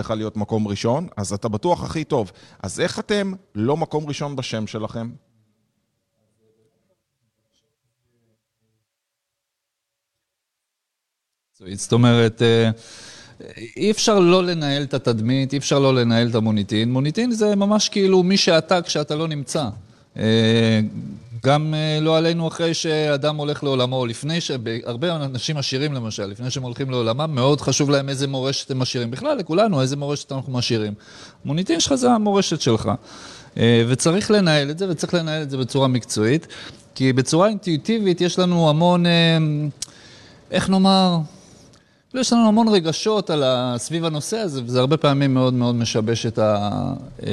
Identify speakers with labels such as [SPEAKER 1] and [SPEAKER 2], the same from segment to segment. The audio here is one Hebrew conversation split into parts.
[SPEAKER 1] לך להיות מקום ראשון, אז אתה בטוח הכי טוב. אז איך אתם לא מקום ראשון בשם שלכם?
[SPEAKER 2] זאת אומרת, אה, אי אפשר לא לנהל את התדמית, אי אפשר לא לנהל את המוניטין. מוניטין זה ממש כאילו מי שאתה כשאתה לא נמצא. אה, גם אה, לא עלינו אחרי שאדם הולך לעולמו, או לפני ש... הרבה אנשים עשירים למשל, לפני שהם הולכים לעולמם, מאוד חשוב להם איזה מורשת הם משאירים. בכלל, לכולנו, איזה מורשת אנחנו משאירים. מוניטין שלך זה המורשת שלך. וצריך לנהל את זה, וצריך לנהל את זה בצורה מקצועית, כי בצורה אינטואיטיבית יש לנו המון, איך נאמר, יש לנו המון רגשות על סביב הנושא הזה, וזה הרבה פעמים מאוד מאוד משבש את, ה, אה,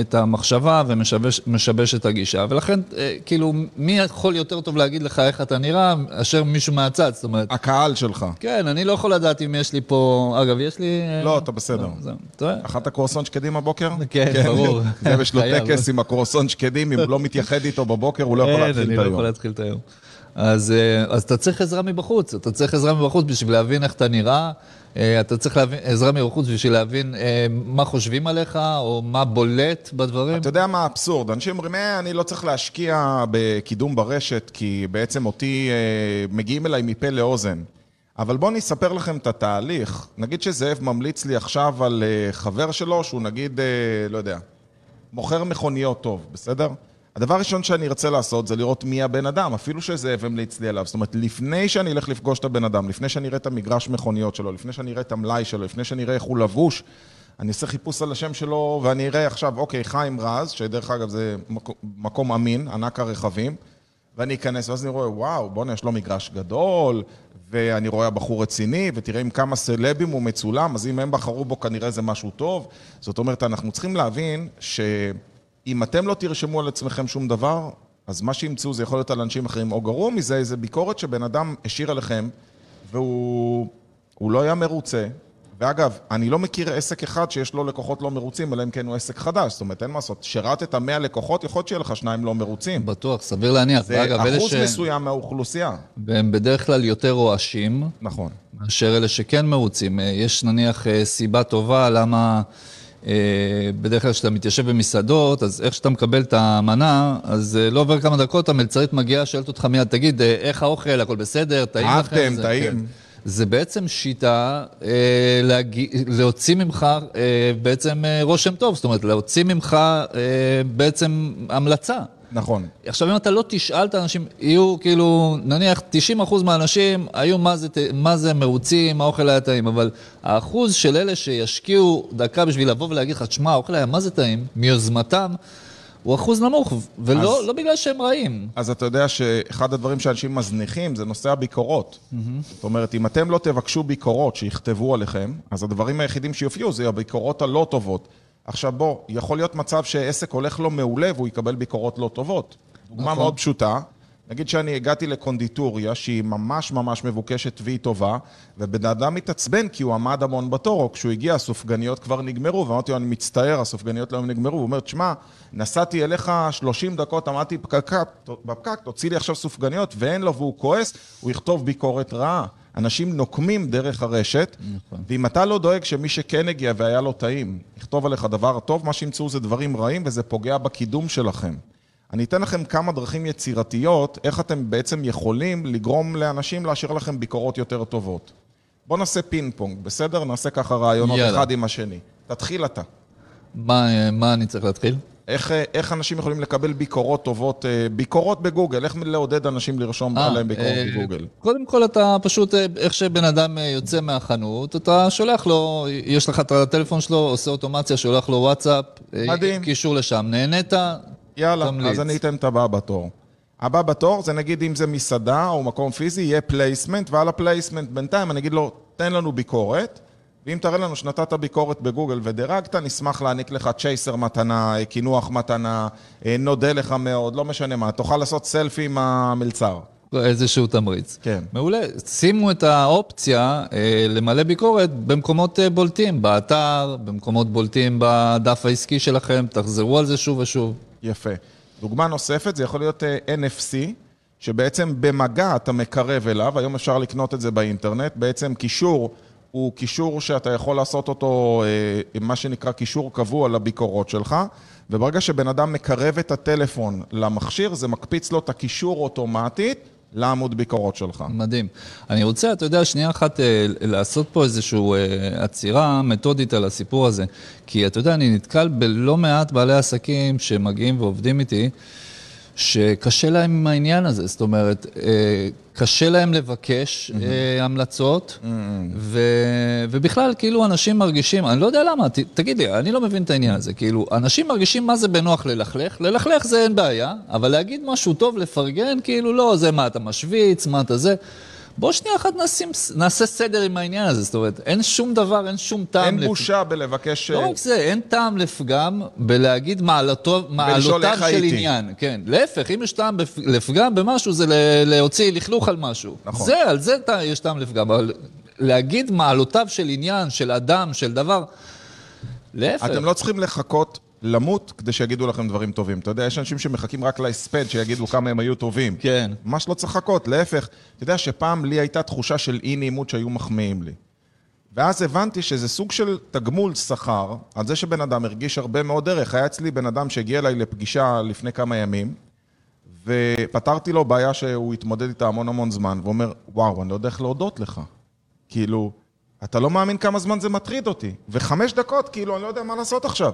[SPEAKER 2] את המחשבה ומשבש את הגישה. ולכן, אה, כאילו, מי יכול יותר טוב להגיד לך איך אתה נראה, אשר מישהו מהצד, זאת אומרת...
[SPEAKER 1] הקהל שלך.
[SPEAKER 2] כן, אני לא יכול לדעת אם יש לי פה... אגב, יש לי...
[SPEAKER 1] לא, אתה בסדר. לא, אכלת קרואסון שקדים הבוקר?
[SPEAKER 2] כן, כן, ברור.
[SPEAKER 1] זה יש לו טקס עם הקרואסון שקדים, אם הוא לא מתייחד איתו בבוקר, הוא לא יכול להתחיל את היום.
[SPEAKER 2] אז, אה, אז אתה צריך עזרה מבחוץ, אתה צריך עזרה מבחוץ בשביל להבין איך אתה נראה, אה, אתה צריך להבין, עזרה מבחוץ בשביל להבין אה, מה חושבים עליך, או מה בולט בדברים.
[SPEAKER 1] אתה יודע מה האבסורד? אנשים אומרים, אה, אני לא צריך להשקיע בקידום ברשת, כי בעצם אותי, מגיעים אליי מפה לאוזן. אבל בואו אני אספר לכם את התהליך. נגיד שזאב ממליץ לי עכשיו על חבר שלו, שהוא נגיד, לא יודע, מוכר מכוניות טוב, בסדר? הדבר הראשון שאני ארצה לעשות זה לראות מי הבן אדם, אפילו שזאב המליץ לי עליו. זאת אומרת, לפני שאני אלך לפגוש את הבן אדם, לפני שאני אראה את המגרש מכוניות שלו, לפני שאני אראה את המלאי שלו, לפני שאני אראה איך הוא לבוש, אני אעשה חיפוש על השם שלו, ואני אראה עכשיו, אוקיי, חיים רז, שדרך אגב זה מקום אמין, ענק הרכבים, ואני אכנס, ואז אני רואה, וואו, בוא'נה, יש לו מגרש גדול, ואני רואה בחור רציני, ותראה עם כמה סלבים הוא מצולם, אז אם הם בחרו בו כנראה זה משהו טוב. זאת אומרת, אנחנו צריכים להבין ש... אם אתם לא תרשמו על עצמכם שום דבר, אז מה שימצאו זה יכול להיות על אנשים אחרים, או גרוע מזה, איזה ביקורת שבן אדם השאיר עליכם, והוא לא היה מרוצה. ואגב, אני לא מכיר עסק אחד שיש לו לקוחות לא מרוצים, אלא אם כן הוא עסק חדש. זאת אומרת, אין מה לעשות. שירתת 100 לקוחות, יכול להיות שיהיה לך שניים לא מרוצים.
[SPEAKER 2] בטוח, סביר להניח.
[SPEAKER 1] זה ואגב, אחוז ש... מסוים מהאוכלוסייה.
[SPEAKER 2] והם בדרך כלל יותר רועשים.
[SPEAKER 1] נכון.
[SPEAKER 2] מאשר אלה שכן מרוצים. יש נניח אה, סיבה טובה למה... אה, בדרך כלל כשאתה מתיישב במסעדות, אז איך שאתה מקבל את המנה, אז אה, לא עובר כמה דקות, המלצרית מגיעה, שואלת אותך מיד, תגיד, אה, איך האוכל, הכל בסדר, טעים
[SPEAKER 1] לכם? אהבתם, טעים. כן.
[SPEAKER 2] זה בעצם שיטה אה, להג... להוציא ממך אה, בעצם אה, רושם טוב, זאת אומרת, להוציא ממך אה, בעצם המלצה.
[SPEAKER 1] נכון.
[SPEAKER 2] עכשיו, אם אתה לא תשאל את האנשים, יהיו כאילו, נניח 90% מהאנשים היו מה זה, מה זה מרוצים, האוכל היה טעים, אבל האחוז של אלה שישקיעו דקה בשביל לבוא ולהגיד לך, תשמע, האוכל היה מה זה טעים, מיוזמתם, הוא אחוז נמוך, ולא אז, לא בגלל שהם רעים.
[SPEAKER 1] אז אתה יודע שאחד הדברים שאנשים מזניחים זה נושא הביקורות. Mm-hmm. זאת אומרת, אם אתם לא תבקשו ביקורות שיכתבו עליכם, אז הדברים היחידים שיופיעו זה הביקורות הלא טובות. עכשיו בוא, יכול להיות מצב שעסק הולך לו מעולה והוא יקבל ביקורות לא טובות. דוגמה נכון. מאוד פשוטה, נגיד שאני הגעתי לקונדיטוריה שהיא ממש ממש מבוקשת והיא טובה, ובן אדם מתעצבן כי הוא עמד המון בתור, או כשהוא הגיע הסופגניות כבר נגמרו, ואמרתי לו, אני מצטער, הסופגניות לא נגמרו, הוא אומר, תשמע, נסעתי אליך 30 דקות, עמדתי בפקק, תוציא לי עכשיו סופגניות, ואין לו והוא כועס, הוא יכתוב ביקורת רעה. אנשים נוקמים דרך הרשת, נכון. ואם אתה לא דואג שמי שכן הגיע והיה לו טעים, יכתוב עליך דבר טוב, מה שימצאו זה דברים רעים וזה פוגע בקידום שלכם. אני אתן לכם כמה דרכים יצירתיות, איך אתם בעצם יכולים לגרום לאנשים להשאיר לכם ביקורות יותר טובות. בואו נעשה פינג פונג, בסדר? נעשה ככה רעיונות יאללה. אחד עם השני. תתחיל אתה.
[SPEAKER 2] מה, מה אני צריך להתחיל?
[SPEAKER 1] איך, איך אנשים יכולים לקבל ביקורות טובות, אה, ביקורות בגוגל, איך לעודד אנשים לרשום 아, אה, עליהם ביקורות אה, בגוגל?
[SPEAKER 2] קודם כל אתה פשוט, אה, איך שבן אדם יוצא מהחנות, אתה שולח לו, יש לך את הטלפון שלו, עושה אוטומציה, שולח לו וואטסאפ, מדהים. קישור לשם, נהנית,
[SPEAKER 1] יאללה, תמליץ. אז אני אתן את הבא בתור. הבא בתור זה נגיד אם זה מסעדה או מקום פיזי, יהיה placement, ועל ה placement בינתיים אני אגיד לו, תן לנו ביקורת. ואם תראה לנו שנתת ביקורת בגוגל ודירגת, נשמח להעניק לך צ'ייסר מתנה, קינוח מתנה, אה, נודה לך מאוד, לא משנה מה, תוכל לעשות סלפי עם המלצר.
[SPEAKER 2] איזשהו תמריץ.
[SPEAKER 1] כן.
[SPEAKER 2] מעולה. שימו את האופציה אה, למלא ביקורת במקומות אה, בולטים, באתר, במקומות בולטים בדף העסקי שלכם, תחזרו על זה שוב ושוב.
[SPEAKER 1] יפה. דוגמה נוספת, זה יכול להיות אה, NFC, שבעצם במגע אתה מקרב אליו, היום אפשר לקנות את זה באינטרנט, בעצם קישור הוא קישור שאתה יכול לעשות אותו, אה, מה שנקרא קישור קבוע לביקורות שלך, וברגע שבן אדם מקרב את הטלפון למכשיר, זה מקפיץ לו את הקישור אוטומטית לעמוד ביקורות שלך.
[SPEAKER 2] מדהים. אני רוצה, אתה יודע, שנייה אחת אה, לעשות פה איזושהי אה, עצירה מתודית על הסיפור הזה. כי אתה יודע, אני נתקל בלא מעט בעלי עסקים שמגיעים ועובדים איתי, שקשה להם עם העניין הזה. זאת אומרת, אה, קשה להם לבקש mm-hmm. המלצות, mm-hmm. ו, ובכלל, כאילו, אנשים מרגישים, אני לא יודע למה, ת, תגיד לי, אני לא מבין את העניין הזה. כאילו, אנשים מרגישים מה זה בנוח ללכלך, ללכלך זה אין בעיה, אבל להגיד משהו טוב, לפרגן, כאילו, לא, זה מה אתה משוויץ, מה אתה זה. בוא שנייה אחת נשים, נעשה סדר עם העניין הזה, זאת אומרת, אין שום דבר, אין שום טעם...
[SPEAKER 1] אין לפ... בושה בלבקש...
[SPEAKER 2] לא רק זה, אין טעם לפגם בלהגיד מעלתו, מעלותיו של איתי. עניין. כן, להפך, אם יש טעם לפגם במשהו, זה להוציא לכלוך על משהו. נכון. זה, על זה יש טעם לפגם, אבל להגיד מעלותיו של עניין, של אדם, של דבר, להפך.
[SPEAKER 1] אתם לא צריכים לחכות למות כדי שיגידו לכם דברים טובים. אתה יודע, יש אנשים שמחכים רק להספד, שיגידו כמה הם היו טובים.
[SPEAKER 2] כן.
[SPEAKER 1] ממש לא צריך לחכות, להפך. אתה יודע שפעם לי הייתה תחושה של אי נעימות שהיו מחמיאים לי. ואז הבנתי שזה סוג של תגמול שכר על זה שבן אדם הרגיש הרבה מאוד דרך. היה אצלי בן אדם שהגיע אליי לפגישה לפני כמה ימים, ופתרתי לו בעיה שהוא התמודד איתה המון המון זמן, ואומר, וואו, אני לא יודע איך להודות לך. כאילו, אתה לא מאמין כמה זמן זה מטריד אותי. וחמש דקות, כאילו, אני לא יודע מה לעשות עכשיו.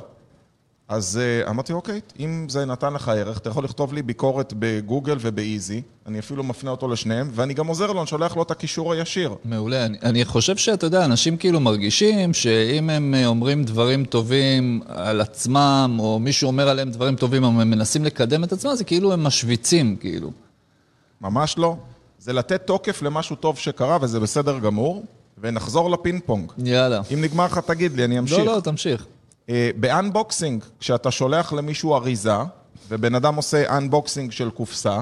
[SPEAKER 1] אז uh, אמרתי, אוקיי, אם זה נתן לך ערך, אתה יכול לכתוב לי ביקורת בגוגל ובאיזי, אני אפילו מפנה אותו לשניהם, ואני גם עוזר לו, אני שולח לו את הקישור הישיר.
[SPEAKER 2] מעולה. אני, אני חושב שאתה יודע, אנשים כאילו מרגישים שאם הם אה, אומרים דברים טובים על עצמם, או מישהו אומר עליהם דברים טובים, או הם מנסים לקדם את עצמם, זה כאילו הם משוויצים, כאילו.
[SPEAKER 1] ממש לא. זה לתת תוקף למשהו טוב שקרה, וזה בסדר גמור, ונחזור לפינג פונג.
[SPEAKER 2] יאללה.
[SPEAKER 1] אם נגמר לך, תגיד לי, אני אמשיך.
[SPEAKER 2] לא, לא, תמשיך.
[SPEAKER 1] אה, ב unboxing, כשאתה שולח למישהו אריזה, ובן אדם עושה unboxing של קופסה,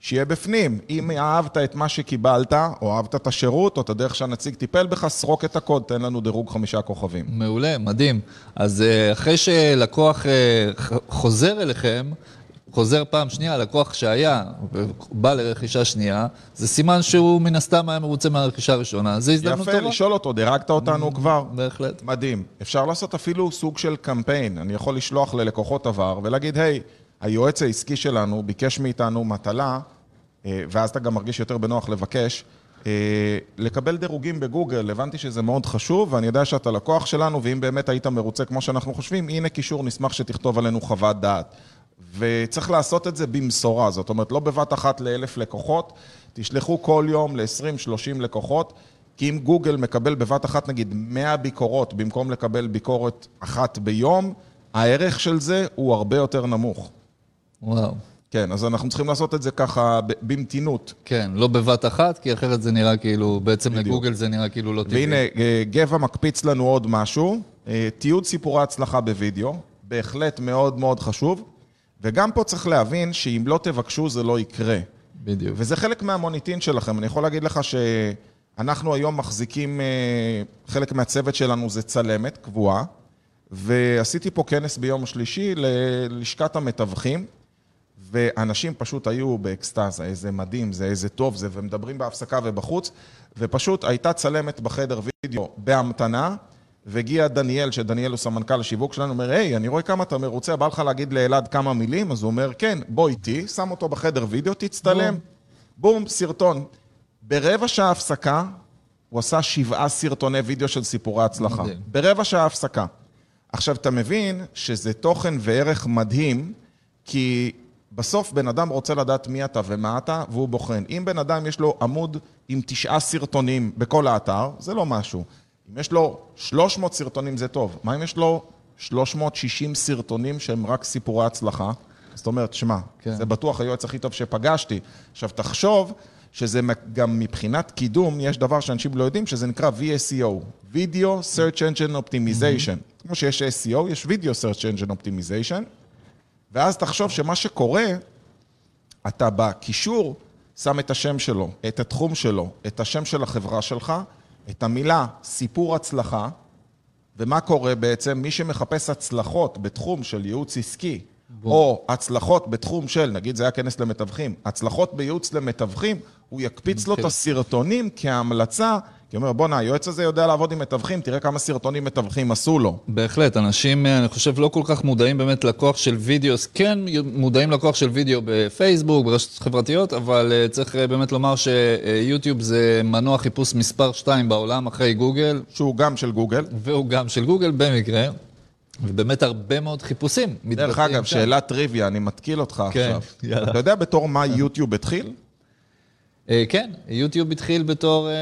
[SPEAKER 1] שיהיה בפנים. אם אהבת את מה שקיבלת, או אהבת את השירות, או את הדרך שהנציג טיפל בך, סרוק את הקוד, תן לנו דירוג חמישה כוכבים.
[SPEAKER 2] מעולה, מדהים. אז אה, אחרי שלקוח אה, חוזר אליכם, חוזר פעם שנייה, לקוח שהיה, בא לרכישה שנייה, זה סימן שהוא מן הסתם היה מרוצה מהרכישה הראשונה, זה הזדמנות טובה.
[SPEAKER 1] יפה, לשאול אותו, דירגת אותנו mm, כבר?
[SPEAKER 2] בהחלט.
[SPEAKER 1] מדהים. אפשר לעשות אפילו סוג של קמפיין. אני יכול לשלוח ללקוחות עבר ולהגיד, היי, היועץ העסקי שלנו ביקש מאיתנו מטלה, אה, ואז אתה גם מרגיש יותר בנוח לבקש. אה, לקבל דירוגים בגוגל, הבנתי שזה מאוד חשוב, ואני יודע שאתה לקוח שלנו, ואם באמת היית מרוצה כמו שאנחנו חושבים, הנה קישור, נשמח שתכתוב עלינו חוות דעת. וצריך לעשות את זה במשורה, זאת אומרת, לא בבת אחת לאלף לקוחות, תשלחו כל יום ל-20-30 לקוחות, כי אם גוגל מקבל בבת אחת נגיד 100 ביקורות במקום לקבל ביקורת אחת ביום, הערך של זה הוא הרבה יותר נמוך.
[SPEAKER 2] וואו.
[SPEAKER 1] כן, אז אנחנו צריכים לעשות את זה ככה במתינות.
[SPEAKER 2] כן, לא בבת אחת, כי אחרת זה נראה כאילו, בעצם בדיוק. לגוגל זה נראה כאילו לא טבעי.
[SPEAKER 1] והנה, אה, גבע מקפיץ לנו עוד משהו, אה, תיעוד סיפורי הצלחה בווידאו, בהחלט מאוד מאוד חשוב. וגם פה צריך להבין שאם לא תבקשו זה לא יקרה.
[SPEAKER 2] בדיוק.
[SPEAKER 1] וזה חלק מהמוניטין שלכם. אני יכול להגיד לך שאנחנו היום מחזיקים, אה, חלק מהצוות שלנו זה צלמת קבועה, ועשיתי פה כנס ביום שלישי ללשכת המתווכים, ואנשים פשוט היו באקסטזה, איזה מדהים זה, איזה טוב זה, ומדברים בהפסקה ובחוץ, ופשוט הייתה צלמת בחדר וידאו בהמתנה, והגיע דניאל, שדניאל הוא סמנכ"ל השיווק שלנו, אומר, היי, אני רואה כמה אתה מרוצה, בא לך להגיד לאלעד כמה מילים? אז הוא אומר, כן, בוא איתי, שם אותו בחדר וידאו, תצטלם. בום, בום סרטון. ברבע שעה הפסקה, הוא עשה שבעה סרטוני וידאו של סיפורי הצלחה. מדהים. ברבע שעה הפסקה. עכשיו, אתה מבין שזה תוכן וערך מדהים, כי בסוף בן אדם רוצה לדעת מי אתה ומה אתה, והוא בוחן. אם בן אדם יש לו עמוד עם תשעה סרטונים בכל האתר, זה לא משהו. אם יש לו 300 סרטונים זה טוב, מה אם יש לו 360 סרטונים שהם רק סיפורי הצלחה? זאת אומרת, שמע, כן. זה בטוח היועץ הכי טוב שפגשתי. עכשיו, תחשוב שזה גם מבחינת קידום, יש דבר שאנשים לא יודעים, שזה נקרא VSEO, Video Search Engine Optimization. Mm-hmm. כמו שיש SEO, יש Video Search Engine Optimization, ואז תחשוב שמה שקורה, אתה בקישור שם את השם שלו, את התחום שלו, את השם של החברה שלך, את המילה סיפור הצלחה, ומה קורה בעצם? מי שמחפש הצלחות בתחום של ייעוץ עסקי, בוא. או הצלחות בתחום של, נגיד זה היה כנס למתווכים, הצלחות בייעוץ למתווכים, הוא יקפיץ לו את הסרטונים כהמלצה הוא אומר, בואנה, היועץ הזה יודע לעבוד עם מתווכים, תראה כמה סרטונים מתווכים עשו לו.
[SPEAKER 2] בהחלט, אנשים, אה, אני חושב, לא כל כך מודעים באמת לכוח של וידאו, כן מודעים לכוח של וידאו בפייסבוק, ברשתות חברתיות, אבל אה, צריך אה, באמת לומר שיוטיוב זה מנוע חיפוש מספר 2 בעולם, אחרי גוגל.
[SPEAKER 1] שהוא גם של גוגל.
[SPEAKER 2] והוא גם של גוגל במקרה. ובאמת הרבה מאוד חיפושים
[SPEAKER 1] דרך אגב, שאלת טריוויה, אני מתקיל אותך כן, עכשיו. יאללה. אתה יודע בתור מה יוטיוב התחיל?
[SPEAKER 2] אה, כן, יוטיוב התחיל בתור אה,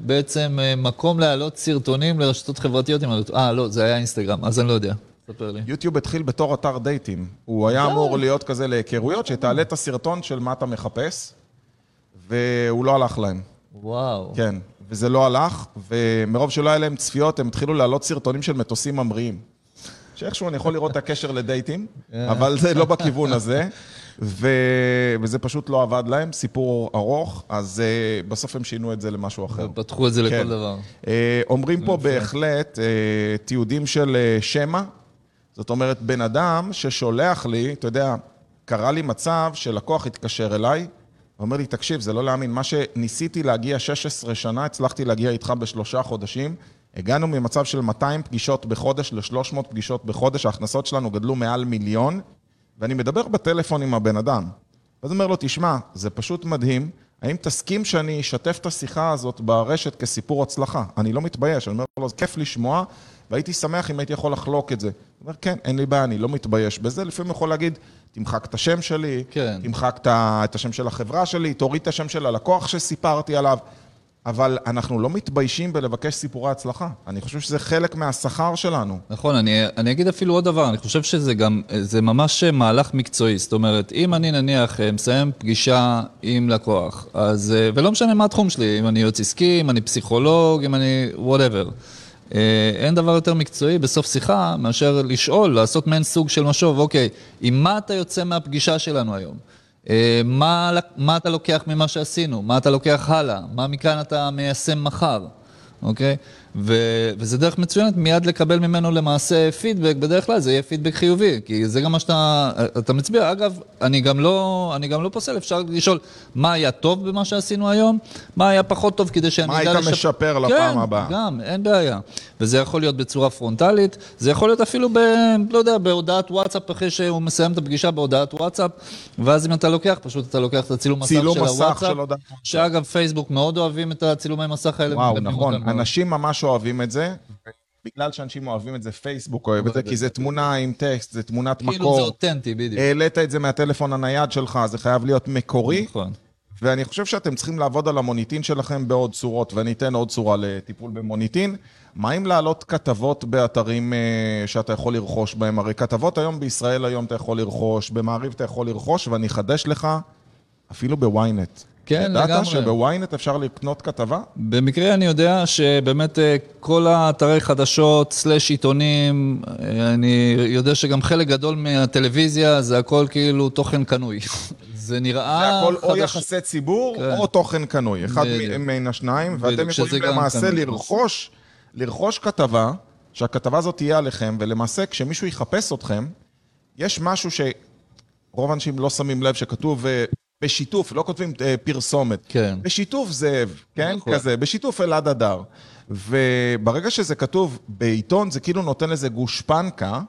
[SPEAKER 2] בעצם אה, מקום להעלות סרטונים לרשתות חברתיות. אה, לא, זה היה אינסטגרם, אז אני לא יודע. ספר לי.
[SPEAKER 1] יוטיוב התחיל בתור אתר דייטים. הוא היה אמור להיות כזה להיכרויות, שתעלה את הסרטון של מה אתה מחפש, והוא לא הלך להם.
[SPEAKER 2] וואו.
[SPEAKER 1] כן, וזה לא הלך, ומרוב שלא היה להם צפיות, הם התחילו להעלות סרטונים של מטוסים ממריאים. שאיכשהו אני יכול לראות את הקשר לדייטים, אבל זה לא בכיוון הזה. ו... וזה פשוט לא עבד להם, סיפור ארוך, אז uh, בסוף הם שינו את זה למשהו אחר.
[SPEAKER 2] פתחו את זה כן. לכל דבר.
[SPEAKER 1] Uh, אומרים פה בהחלט uh, תיעודים של uh, שמע, זאת אומרת, בן אדם ששולח לי, אתה יודע, קרה לי מצב שלקוח התקשר אליי, ואומר לי, תקשיב, זה לא להאמין, מה שניסיתי להגיע 16 שנה, הצלחתי להגיע איתך בשלושה חודשים. הגענו ממצב של 200 פגישות בחודש ל-300 פגישות בחודש, ההכנסות שלנו גדלו מעל מיליון. ואני מדבר בטלפון עם הבן אדם. ואז אומר לו, תשמע, זה פשוט מדהים, האם תסכים שאני אשתף את השיחה הזאת ברשת כסיפור הצלחה? אני לא מתבייש, אני אומר לו, זה כיף לשמוע, והייתי שמח אם הייתי יכול לחלוק את זה. הוא אומר, כן, אין לי בעיה, אני לא מתבייש בזה. לפעמים יכול להגיד, תמחק את השם שלי, כן. תמחק את השם של החברה שלי, תוריד את השם של הלקוח שסיפרתי עליו. אבל אנחנו לא מתביישים בלבקש סיפורי הצלחה. אני חושב שזה חלק מהשכר שלנו.
[SPEAKER 2] נכון, אני, אני אגיד אפילו עוד דבר, אני חושב שזה גם, זה ממש מהלך מקצועי. זאת אומרת, אם אני נניח אה, מסיים פגישה עם לקוח, אז, אה, ולא משנה מה התחום שלי, אם אני יועץ עסקי, אם אני פסיכולוג, אם אני וואטאבר. אה, אין דבר יותר מקצועי בסוף שיחה מאשר לשאול, לעשות מעין סוג של משוב, אוקיי, עם מה אתה יוצא מהפגישה שלנו היום? אה, מה, מה אתה לוקח ממה שעשינו? מה אתה לוקח הלאה? מה מכאן אתה מיישם מחר? אוקיי? ו, וזה דרך מצוינת מיד לקבל ממנו למעשה פידבק, בדרך כלל זה יהיה פידבק חיובי, כי זה גם מה שאתה אתה מצביע. אגב, אני גם, לא, אני גם לא פוסל, אפשר לשאול מה היה טוב במה שעשינו היום, מה היה פחות טוב כדי שאני
[SPEAKER 1] אדע... מה היית לשפ... משפר לפעם
[SPEAKER 2] כן,
[SPEAKER 1] הבאה.
[SPEAKER 2] כן, גם, אין בעיה. וזה יכול להיות בצורה פרונטלית, זה יכול להיות אפילו ב... לא יודע, בהודעת וואטסאפ, אחרי שהוא מסיים את הפגישה בהודעת וואטסאפ, ואז אם אתה לוקח, פשוט אתה לוקח את הצילום מסך של הוואטסאפ. של הודעת שאגב, פייסבוק מאוד אוהבים את הצילומי מסך האלה.
[SPEAKER 1] וואו, נכון. אנשים ממש אוהבים את זה. בגלל שאנשים אוהבים את זה, פייסבוק אוהב את זה, כי זה תמונה עם טקסט, זה תמונת מקור. כאילו
[SPEAKER 2] זה אותנטי, בדיוק.
[SPEAKER 1] העלית את זה מהטלפון הנייד שלך, זה חייב להיות מקורי. נכון. ואני חושב שאתם צריכים לעבוד על המוניטין שלכם בעוד צורות, ואני אתן עוד צורה לטיפול במוניטין. מה אם להעלות כתבות באתרים uh, שאתה יכול לרכוש בהם? הרי כתבות היום בישראל היום אתה יכול לרכוש, במעריב אתה יכול לרכוש, ואני אחדש לך, אפילו בוויינט.
[SPEAKER 2] כן, לגמרי.
[SPEAKER 1] ידעת שבוויינט אפשר לקנות כתבה?
[SPEAKER 2] במקרה אני יודע שבאמת אה, כל האתרי חדשות, סלאש עיתונים, אה, אני יודע שגם חלק גדול מהטלוויזיה זה הכל כאילו תוכן קנוי. זה נראה...
[SPEAKER 1] זה הכל חדש... או יחסי ציבור כן. או תוכן קנוי, אחד מן השניים, ואתם יכולים למעשה לרכוש, לרכוש כתבה, שהכתבה הזאת תהיה עליכם, ולמעשה כשמישהו יחפש אתכם, יש משהו שרוב האנשים לא שמים לב שכתוב אה, בשיתוף, לא כותבים uh, פרסומת.
[SPEAKER 2] כן.
[SPEAKER 1] בשיתוף זאב, כן? נכון. כזה, בשיתוף אלעד אדר. וברגע שזה כתוב בעיתון, זה כאילו נותן לזה גושפנקה,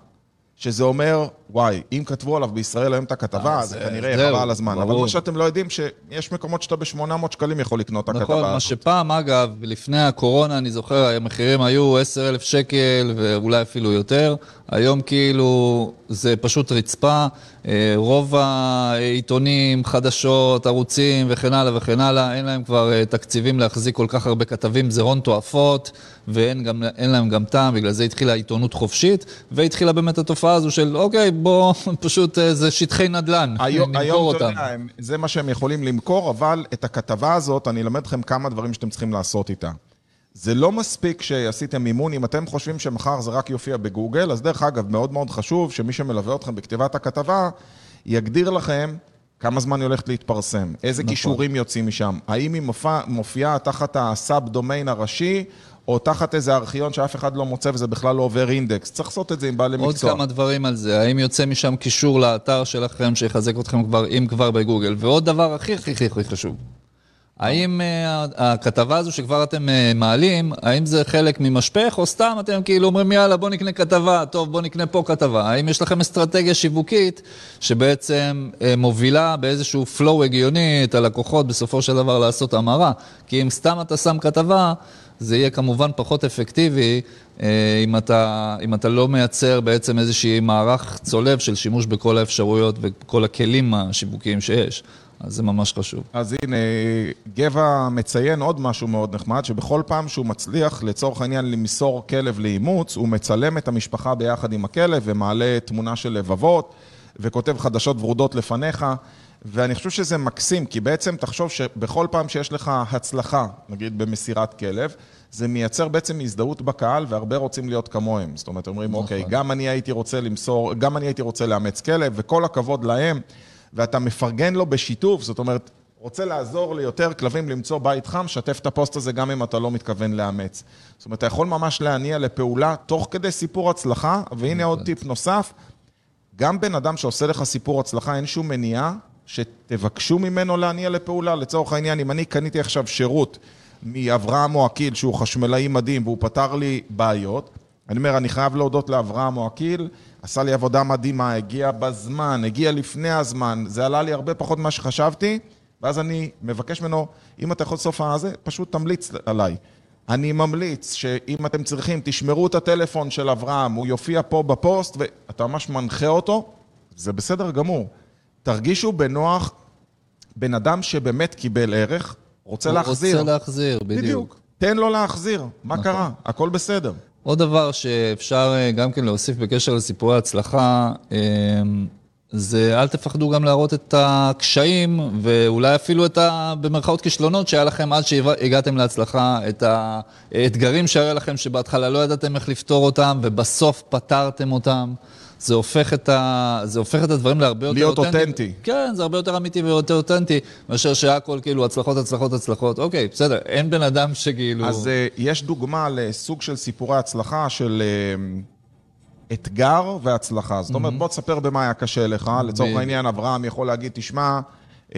[SPEAKER 1] שזה אומר, וואי, אם כתבו עליו בישראל היום את הכתבה, אז זה כנראה חבל על הזמן. אבל מה שאתם לא יודעים, שיש מקומות שאתה ב-800 שקלים יכול לקנות את הכתבה
[SPEAKER 2] הזאת. נכון, מה שפעם, אגב, לפני הקורונה, אני זוכר, המחירים היו 10,000 שקל ואולי אפילו יותר. היום כאילו זה פשוט רצפה. אה, רוב העיתונים, חדשות, ערוצים וכן הלאה וכן הלאה, אין להם כבר אה, תקציבים להחזיק כל כך הרבה כתבים, זה הון תועפות, ואין גם, להם גם טעם, בגלל זה התחילה עיתונות חופשית, והתחילה באמת התופעה הזו של, אוקיי, בוא, פשוט אה, זה שטחי נדל"ן,
[SPEAKER 1] היום, נמכור אותם. היום, זה מה שהם יכולים למכור, אבל את הכתבה הזאת, אני אלמד אתכם כמה דברים שאתם צריכים לעשות איתה. זה לא מספיק שעשיתם מימון, אם אתם חושבים שמחר זה רק יופיע בגוגל, אז דרך אגב, מאוד מאוד חשוב שמי שמלווה אתכם בכתיבת הכתבה, יגדיר לכם כמה זמן היא הולכת להתפרסם, איזה נכון. כישורים יוצאים משם, האם היא מופיעה מופיע תחת הסאב דומיין הראשי, או תחת איזה ארכיון שאף אחד לא מוצא וזה בכלל לא עובר אינדקס. צריך לעשות את זה עם בעלי מקצוע.
[SPEAKER 2] עוד כמה דברים על זה. האם יוצא משם קישור לאתר שלכם שיחזק אתכם כבר, אם כבר בגוגל? ועוד דבר הכי הכי הכי חשוב. האם uh, הכתבה הזו שכבר אתם uh, מעלים, האם זה חלק ממשפך, או סתם אתם כאילו אומרים, יאללה, בוא נקנה כתבה, טוב, בוא נקנה פה כתבה. האם יש לכם אסטרטגיה שיווקית שבעצם uh, מובילה באיזשהו flow הגיוני את הלקוחות בסופו של דבר לעשות המרה? כי אם סתם אתה שם כתבה, זה יהיה כמובן פחות אפקטיבי אם אתה, אם אתה לא מייצר בעצם איזשהי מערך צולב של שימוש בכל האפשרויות וכל הכלים השיווקיים שיש. אז זה ממש חשוב.
[SPEAKER 1] אז הנה, גבע מציין עוד משהו מאוד נחמד, שבכל פעם שהוא מצליח, לצורך העניין, למסור כלב לאימוץ, הוא מצלם את המשפחה ביחד עם הכלב ומעלה תמונה של לבבות, וכותב חדשות ורודות לפניך, ואני חושב שזה מקסים, כי בעצם תחשוב שבכל פעם שיש לך הצלחה, נגיד במסירת כלב, זה מייצר בעצם הזדהות בקהל, והרבה רוצים להיות כמוהם. זאת אומרת, אומרים, נכון. אוקיי, גם אני הייתי רוצה למסור, גם אני הייתי רוצה לאמץ כלב, וכל הכבוד להם. ואתה מפרגן לו בשיתוף, זאת אומרת, רוצה לעזור ליותר כלבים למצוא בית חם, שתף את הפוסט הזה גם אם אתה לא מתכוון לאמץ. זאת אומרת, אתה יכול ממש להניע לפעולה תוך כדי סיפור הצלחה, והנה עוד טיפ נוסף, גם בן אדם שעושה לך סיפור הצלחה, אין שום מניעה שתבקשו ממנו להניע לפעולה. לצורך העניין, אם אני קניתי עכשיו שירות מאברהם מועקיל, שהוא חשמלאי מדהים והוא פתר לי בעיות, אני אומר, אני חייב להודות לאברהם מועקיל, עשה לי עבודה מדהימה, הגיע בזמן, הגיע לפני הזמן, זה עלה לי הרבה פחות ממה שחשבתי, ואז אני מבקש ממנו, אם אתה יכול סוף הזה, פשוט תמליץ עליי. אני ממליץ שאם אתם צריכים, תשמרו את הטלפון של אברהם, הוא יופיע פה בפוסט, ואתה ממש מנחה אותו, זה בסדר גמור. תרגישו בנוח, בן אדם שבאמת קיבל ערך, רוצה להחזיר.
[SPEAKER 2] רוצה להחזיר, בדיוק. בדיוק.
[SPEAKER 1] תן לו להחזיר, מה נכון. קרה? הכל בסדר.
[SPEAKER 2] עוד דבר שאפשר אה, גם כן להוסיף בקשר לסיפורי הצלחה, אה, זה אל תפחדו גם להראות את הקשיים ואולי אפילו את ה... במרכאות כישלונות שהיה לכם עד שהגעתם להצלחה, את האתגרים שהיה לכם שבהתחלה לא ידעתם איך לפתור אותם ובסוף פתרתם אותם. זה הופך את, ה... זה הופך את הדברים להרבה יותר
[SPEAKER 1] אותנטי. להיות אותנטי.
[SPEAKER 2] כן, זה הרבה יותר אמיתי ויותר אותנטי, מאשר שהכל כאילו הצלחות, הצלחות, הצלחות. אוקיי, בסדר, אין בן אדם שכאילו...
[SPEAKER 1] אז uh, יש דוגמה לסוג של סיפורי הצלחה של uh, אתגר והצלחה. זאת אומרת, mm-hmm. בוא תספר במה היה קשה לך. לצורך העניין, אברהם יכול להגיד, תשמע, uh,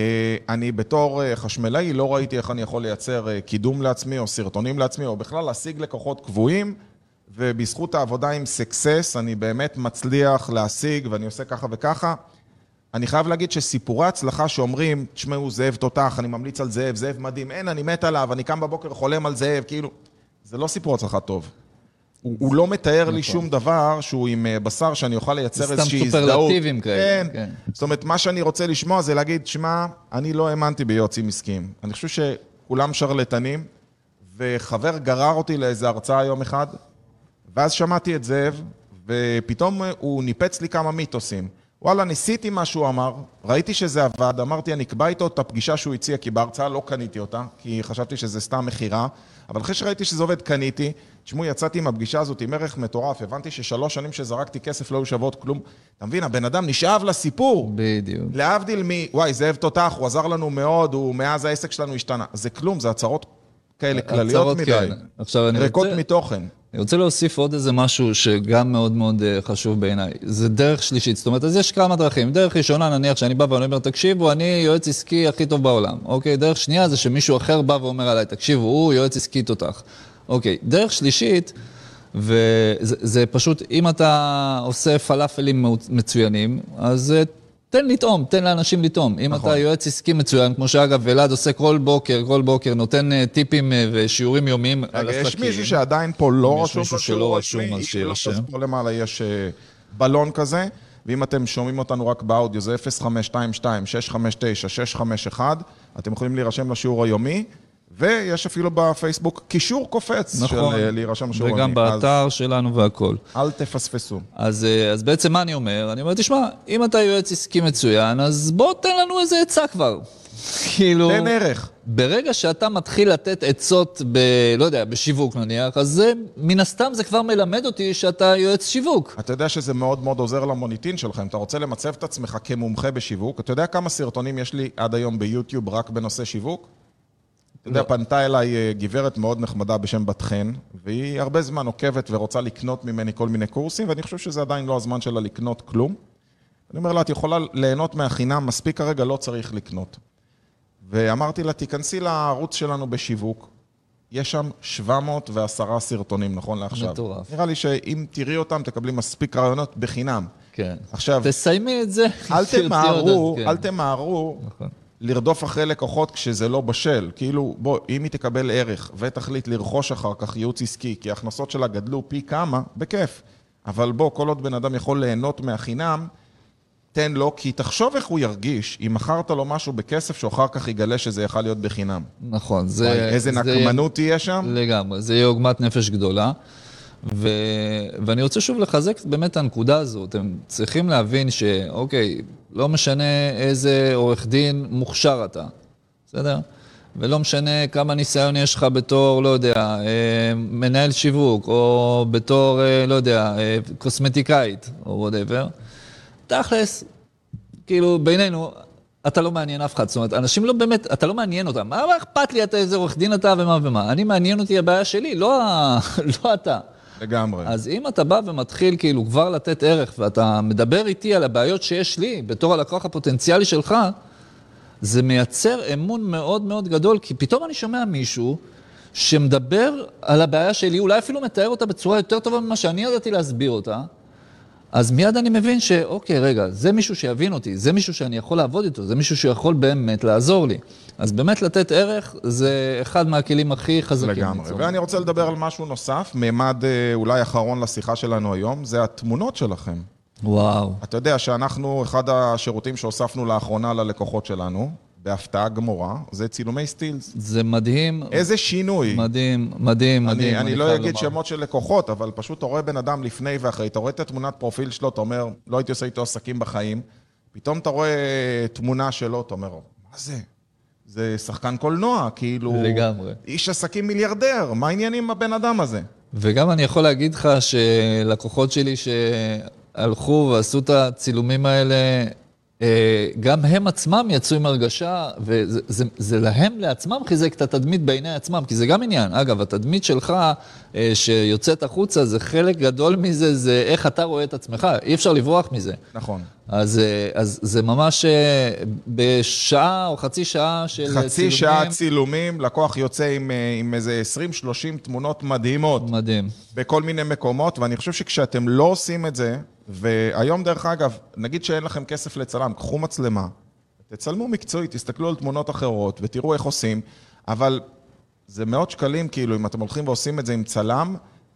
[SPEAKER 1] אני בתור חשמלאי לא ראיתי איך אני יכול לייצר קידום לעצמי, או סרטונים לעצמי, או בכלל להשיג לקוחות קבועים. ובזכות העבודה עם סקסס אני באמת מצליח להשיג ואני עושה ככה וככה. אני חייב להגיד שסיפורי הצלחה שאומרים, תשמעו, זאב תותח, אני ממליץ על זאב, זאב מדהים, אין, אני מת עליו, אני קם בבוקר חולם על זאב, כאילו, זה לא סיפור הצלחה טוב. הוא, הוא לא מתאר נכון. לי שום דבר שהוא עם אה, בשר שאני אוכל לייצר איזושהי הזדהות.
[SPEAKER 2] סתם סופרלטיבים כאלה.
[SPEAKER 1] כן. כן. זאת אומרת, מה שאני רוצה לשמוע זה להגיד, שמע, אני לא האמנתי ביועצים עסקיים. אני חושב שכולם שרלטנים, וחבר גרר אותי לאיזה הרצאה יום אחד, ואז שמעתי את זאב, ופתאום הוא ניפץ לי כמה מיתוסים. וואלה, ניסיתי מה שהוא אמר, ראיתי שזה עבד, אמרתי, אני אקבע איתו את הפגישה שהוא הציע, כי בהרצאה לא קניתי אותה, כי חשבתי שזה סתם מכירה, אבל אחרי שראיתי שזה עובד, קניתי. תשמעו, יצאתי עם הפגישה הזאת עם ערך מטורף, הבנתי ששלוש שנים שזרקתי כסף לא היו שוות כלום. אתה מבין, הבן אדם נשאב לסיפור.
[SPEAKER 2] בדיוק.
[SPEAKER 1] להבדיל מ... וואי, זאב תותח, הוא עזר לנו מאוד, הוא מאז העסק שלנו השתנה. זה כלום, זה הצהרות כאלה כלליות מדי. כן. עכשיו אני ריקות רוצה... מתוכן.
[SPEAKER 2] אני רוצה להוסיף עוד איזה משהו שגם מאוד מאוד אה, חשוב בעיניי. זה דרך שלישית. זאת אומרת, אז יש כמה דרכים. דרך ראשונה, נניח שאני בא ואני אומר, תקשיבו, אני יועץ עסקי הכי טוב בעולם. אוקיי? דרך שנייה זה שמישהו אחר בא ואומר עליי, תקשיבו, הוא יועץ עסקי תותח. אוקיי. דרך שלישית, וזה פשוט, אם אתה עושה פלאפלים מצוינים, אז אה, תן לטעום, תן לאנשים לטעום. אם נכון. אתה יועץ עסקי מצוין, כמו שאגב, אלעד עושה כל בוקר, כל בוקר, נותן uh, טיפים uh, ושיעורים יומיים על עסקים.
[SPEAKER 1] יש מישהו שעדיין פה לא רשום,
[SPEAKER 2] יש מישהו שלא רשום, אז שיירשם.
[SPEAKER 1] פה למעלה יש uh, בלון כזה, ואם אתם שומעים אותנו רק באודיו, זה 0522-659-651, אתם יכולים להירשם לשיעור היומי. ויש אפילו בפייסבוק קישור קופץ נכון, של להירשם לשיעור
[SPEAKER 2] וגם באתר אז... שלנו והכול.
[SPEAKER 1] אל תפספסו.
[SPEAKER 2] אז, אז בעצם מה אני אומר? אני אומר, תשמע, אם אתה יועץ עסקי מצוין, אז בוא תן לנו איזה עצה כבר.
[SPEAKER 1] כאילו... תן ערך.
[SPEAKER 2] ברגע שאתה מתחיל לתת עצות ב... לא יודע, בשיווק נניח, אז זה, מן הסתם זה כבר מלמד אותי שאתה יועץ שיווק.
[SPEAKER 1] אתה יודע שזה מאוד מאוד עוזר למוניטין שלך. אם אתה רוצה למצב את עצמך כמומחה בשיווק, אתה יודע כמה סרטונים יש לי עד היום ביוטיוב רק בנושא שיווק? אתה יודע, פנתה אליי אה, גברת מאוד נחמדה בשם בת חן, והיא הרבה זמן עוקבת ורוצה לקנות ממני כל מיני קורסים, ואני חושב שזה עדיין לא הזמן שלה לקנות כלום. אני אומר לה, את יכולה ליהנות מהחינם, מספיק כרגע, לא צריך לקנות. ואמרתי לה, תיכנסי לערוץ שלנו בשיווק, יש שם 710 סרטונים, נכון לעכשיו.
[SPEAKER 2] מטורף.
[SPEAKER 1] נראה לי שאם תראי אותם, תקבלי מספיק רעיונות בחינם.
[SPEAKER 2] כן.
[SPEAKER 1] עכשיו,
[SPEAKER 2] תסיימי את זה.
[SPEAKER 1] אל תמהרו,
[SPEAKER 2] כן.
[SPEAKER 1] אל תמהרו
[SPEAKER 2] נכון.
[SPEAKER 1] לרדוף אחרי לקוחות כשזה לא בשל. כאילו, בוא, אם היא תקבל ערך ותחליט לרכוש אחר כך ייעוץ עסקי, כי ההכנסות שלה גדלו פי כמה, בכיף. אבל בוא, כל עוד בן אדם יכול ליהנות מהחינם, תן לו, כי תחשוב איך הוא ירגיש אם מכרת לו משהו בכסף שאחר כך יגלה שזה יכל להיות בחינם.
[SPEAKER 2] נכון, זה...
[SPEAKER 1] וואי, איזה
[SPEAKER 2] זה-
[SPEAKER 1] נקמנות תהיה שם?
[SPEAKER 2] לגמרי, זה יהיה עוגמת נפש גדולה. ו... ואני רוצה שוב לחזק באמת את הנקודה הזאת. הם צריכים להבין שאוקיי, לא משנה איזה עורך דין מוכשר אתה, בסדר? ולא משנה כמה ניסיון יש לך בתור, לא יודע, אה, מנהל שיווק, או בתור, אה, לא יודע, אה, קוסמטיקאית, או וואטאבר. תכלס, כאילו, בינינו, אתה לא מעניין אף אחד. זאת אומרת, אנשים לא באמת, אתה לא מעניין אותם. מה מה אכפת לי אתה איזה עורך דין אתה ומה ומה? אני מעניין אותי הבעיה שלי, לא. לא אתה.
[SPEAKER 1] לגמרי.
[SPEAKER 2] אז אם אתה בא ומתחיל כאילו כבר לתת ערך, ואתה מדבר איתי על הבעיות שיש לי, בתור הלקוח הפוטנציאלי שלך, זה מייצר אמון מאוד מאוד גדול, כי פתאום אני שומע מישהו שמדבר על הבעיה שלי, אולי אפילו מתאר אותה בצורה יותר טובה ממה שאני ידעתי להסביר אותה, אז מיד אני מבין שאוקיי, רגע, זה מישהו שיבין אותי, זה מישהו שאני יכול לעבוד איתו, זה מישהו שיכול באמת לעזור לי. אז באמת לתת ערך זה אחד מהכלים הכי חזקים.
[SPEAKER 1] לגמרי.
[SPEAKER 2] ליצור.
[SPEAKER 1] ואני רוצה לדבר על משהו נוסף, מימד אה, אולי אחרון לשיחה שלנו היום, זה התמונות שלכם.
[SPEAKER 2] וואו.
[SPEAKER 1] אתה יודע שאנחנו, אחד השירותים שהוספנו לאחרונה ללקוחות שלנו, בהפתעה גמורה, זה צילומי סטילס.
[SPEAKER 2] זה מדהים,
[SPEAKER 1] איזה שינוי.
[SPEAKER 2] מדהים, מדהים, מדהים.
[SPEAKER 1] אני, אני לא אגיד
[SPEAKER 2] לומר.
[SPEAKER 1] שמות של לקוחות, אבל פשוט אתה רואה בן אדם לפני ואחרי, אתה רואה את התמונת פרופיל שלו, אתה אומר, לא הייתי עושה איתו עסקים בחיים, פתאום אתה רואה תמונה שלו, אתה אומר, מה זה? זה שחקן קולנוע, כאילו...
[SPEAKER 2] לגמרי.
[SPEAKER 1] איש עסקים מיליארדר, מה העניינים עם הבן אדם הזה?
[SPEAKER 2] וגם אני יכול להגיד לך שלקוחות שלי שהלכו ועשו את הצילומים האלה, אה, גם הם עצמם יצאו עם הרגשה, וזה זה, זה להם לעצמם חיזק את התדמית בעיני עצמם, כי זה גם עניין. אגב, התדמית שלך אה, שיוצאת החוצה, זה חלק גדול מזה, זה איך אתה רואה את עצמך, אי אפשר לברוח מזה.
[SPEAKER 1] נכון.
[SPEAKER 2] אז, אה, אז זה ממש אה, בשעה או חצי שעה של
[SPEAKER 1] חצי
[SPEAKER 2] צילומים.
[SPEAKER 1] שעה צילומים, לקוח יוצא עם, אה, עם איזה 20-30 תמונות מדהימות
[SPEAKER 2] מדהים.
[SPEAKER 1] בכל מיני מקומות, ואני חושב שכשאתם לא עושים את זה, והיום דרך אגב, נגיד שאין לכם כסף לצלם, קחו מצלמה, תצלמו מקצועית, תסתכלו על תמונות אחרות ותראו איך עושים, אבל זה מאות שקלים, כאילו, אם אתם הולכים ועושים את זה עם צלם,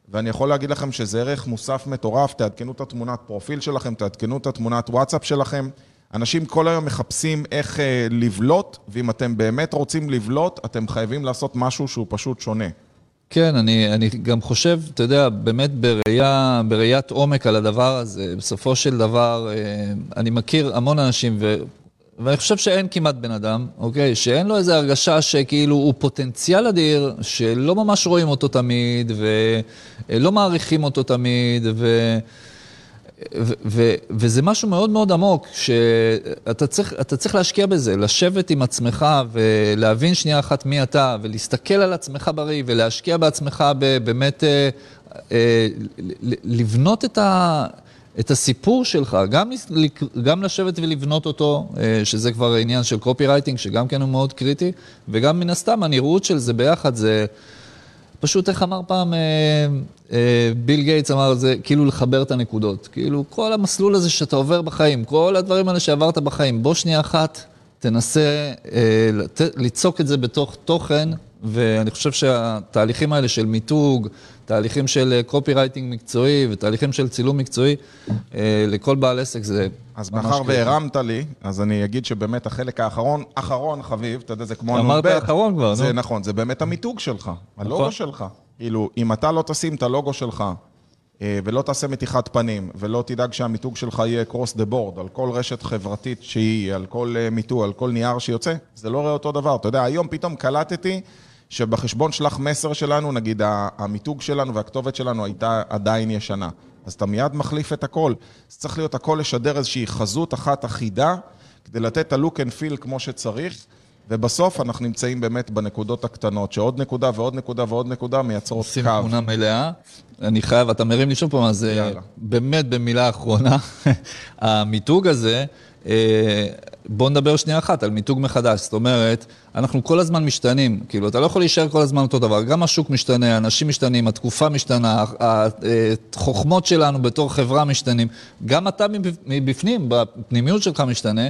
[SPEAKER 1] ואני יכול להגיד לכם שזה ערך מוסף מטורף, תעדכנו את התמונת פרופיל שלכם, תעדכנו את התמונת וואטסאפ שלכם. אנשים כל היום מחפשים איך אה, לבלוט, ואם אתם באמת רוצים לבלוט, אתם חייבים לעשות משהו שהוא פשוט שונה.
[SPEAKER 2] כן, אני, אני גם חושב, אתה יודע, באמת בראייה, בראיית עומק על הדבר הזה, בסופו של דבר, אה, אני מכיר המון אנשים, ו, ואני חושב שאין כמעט בן אדם, אוקיי, שאין לו איזו הרגשה שכאילו הוא פוטנציאל אדיר, שלא ממש רואים אותו תמיד, ולא מעריכים אותו תמיד, ו... ו- ו- וזה משהו מאוד מאוד עמוק, שאתה צריך, צריך להשקיע בזה, לשבת עם עצמך ולהבין שנייה אחת מי אתה, ולהסתכל על עצמך בראי ולהשקיע בעצמך ב- באמת, אה, אה, לבנות את, ה- את הסיפור שלך, גם, גם לשבת ולבנות אותו, אה, שזה כבר עניין של copywriting, שגם כן הוא מאוד קריטי, וגם מן הסתם הנראות של זה ביחד, זה... פשוט, איך אמר פעם אה, אה, ביל גייטס, אמר זה כאילו לחבר את הנקודות. כאילו, כל המסלול הזה שאתה עובר בחיים, כל הדברים האלה שעברת בחיים, בוא שנייה אחת, תנסה אה, לת, ליצוק את זה בתוך תוכן, ואני חושב שהתהליכים האלה של מיתוג, תהליכים של קופי רייטינג מקצועי ותהליכים של צילום מקצועי, אה, לכל בעל עסק זה
[SPEAKER 1] אז מאחר. והרמת לי, אז אני אגיד שבאמת החלק האחרון, אחרון חביב, אתה יודע, זה כמו
[SPEAKER 2] אמרת
[SPEAKER 1] הנ"ב.
[SPEAKER 2] אחרון כבר,
[SPEAKER 1] זה
[SPEAKER 2] נו.
[SPEAKER 1] נכון, זה באמת המיתוג שלך, הלוגו
[SPEAKER 2] נכון.
[SPEAKER 1] שלך. כאילו, אם אתה לא תשים את הלוגו שלך, אה, ולא תעשה מתיחת פנים, ולא תדאג שהמיתוג שלך יהיה cross the board, על כל רשת חברתית שהיא, על כל אה, מיתוג, על כל נייר שיוצא, זה לא רואה אותו דבר. אתה יודע, היום פתאום קלטתי שבחשבון שלח מסר שלנו, נגיד המיתוג שלנו והכתובת שלנו הייתה עדיין ישנה. אז אתה מיד מחליף את הכל. אז צריך להיות הכל לשדר איזושהי חזות אחת אחידה, כדי לתת את ה-look and feel כמו שצריך, ובסוף אנחנו נמצאים באמת בנקודות הקטנות, שעוד נקודה ועוד נקודה ועוד נקודה מייצרות
[SPEAKER 2] עושים
[SPEAKER 1] קו.
[SPEAKER 2] תמונה מלאה. אני חייב, אתה מרים לי שוב פעם, אז אה,
[SPEAKER 1] יאללה.
[SPEAKER 2] באמת במילה אחרונה, המיתוג הזה, אה, בואו נדבר שנייה אחת על מיתוג מחדש. זאת אומרת, אנחנו כל הזמן משתנים. כאילו, אתה לא יכול להישאר כל הזמן אותו דבר. גם השוק משתנה, האנשים משתנים, התקופה משתנה, החוכמות שלנו בתור חברה משתנים. גם אתה מבפנים, בפנימיות שלך משתנה.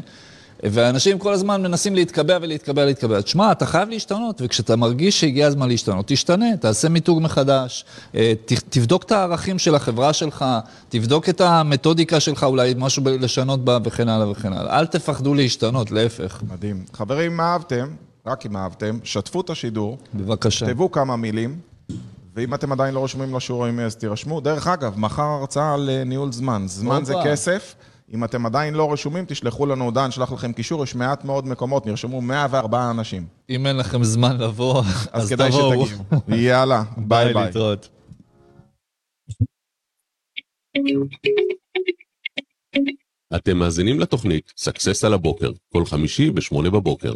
[SPEAKER 2] ואנשים כל הזמן מנסים להתקבע ולהתקבע ולהתקבע. תשמע, אתה חייב להשתנות, וכשאתה מרגיש שהגיע הזמן להשתנות, תשתנה, תעשה מיתוג מחדש, אה, תבדוק את הערכים של החברה שלך, תבדוק את המתודיקה שלך, אולי משהו לשנות בה וכן הלאה וכן הלאה. אל תפחדו להשתנות, להפך.
[SPEAKER 1] מדהים. חברים, אם אהבתם, רק אם אהבתם, שתפו את השידור.
[SPEAKER 2] בבקשה.
[SPEAKER 1] תכתבו כמה מילים. ואם אתם עדיין לא רשומים לשיעורים, אז תירשמו. דרך אגב, מחר הרצאה על אה, ניהול זמן. זמן זה כסף. אם אתם עדיין לא רשומים, תשלחו לנו הודעה, נשלח לכם קישור, יש מעט מאוד מקומות, נרשמו 104 אנשים.
[SPEAKER 2] אם אין לכם זמן לבוא, אז, אז כדאי
[SPEAKER 1] תבואו. שתגיעו. יאללה, ביי ביי. להתראות.
[SPEAKER 3] אתם מאזינים לתוכנית Success על הבוקר, כל חמישי ב-8 בבוקר.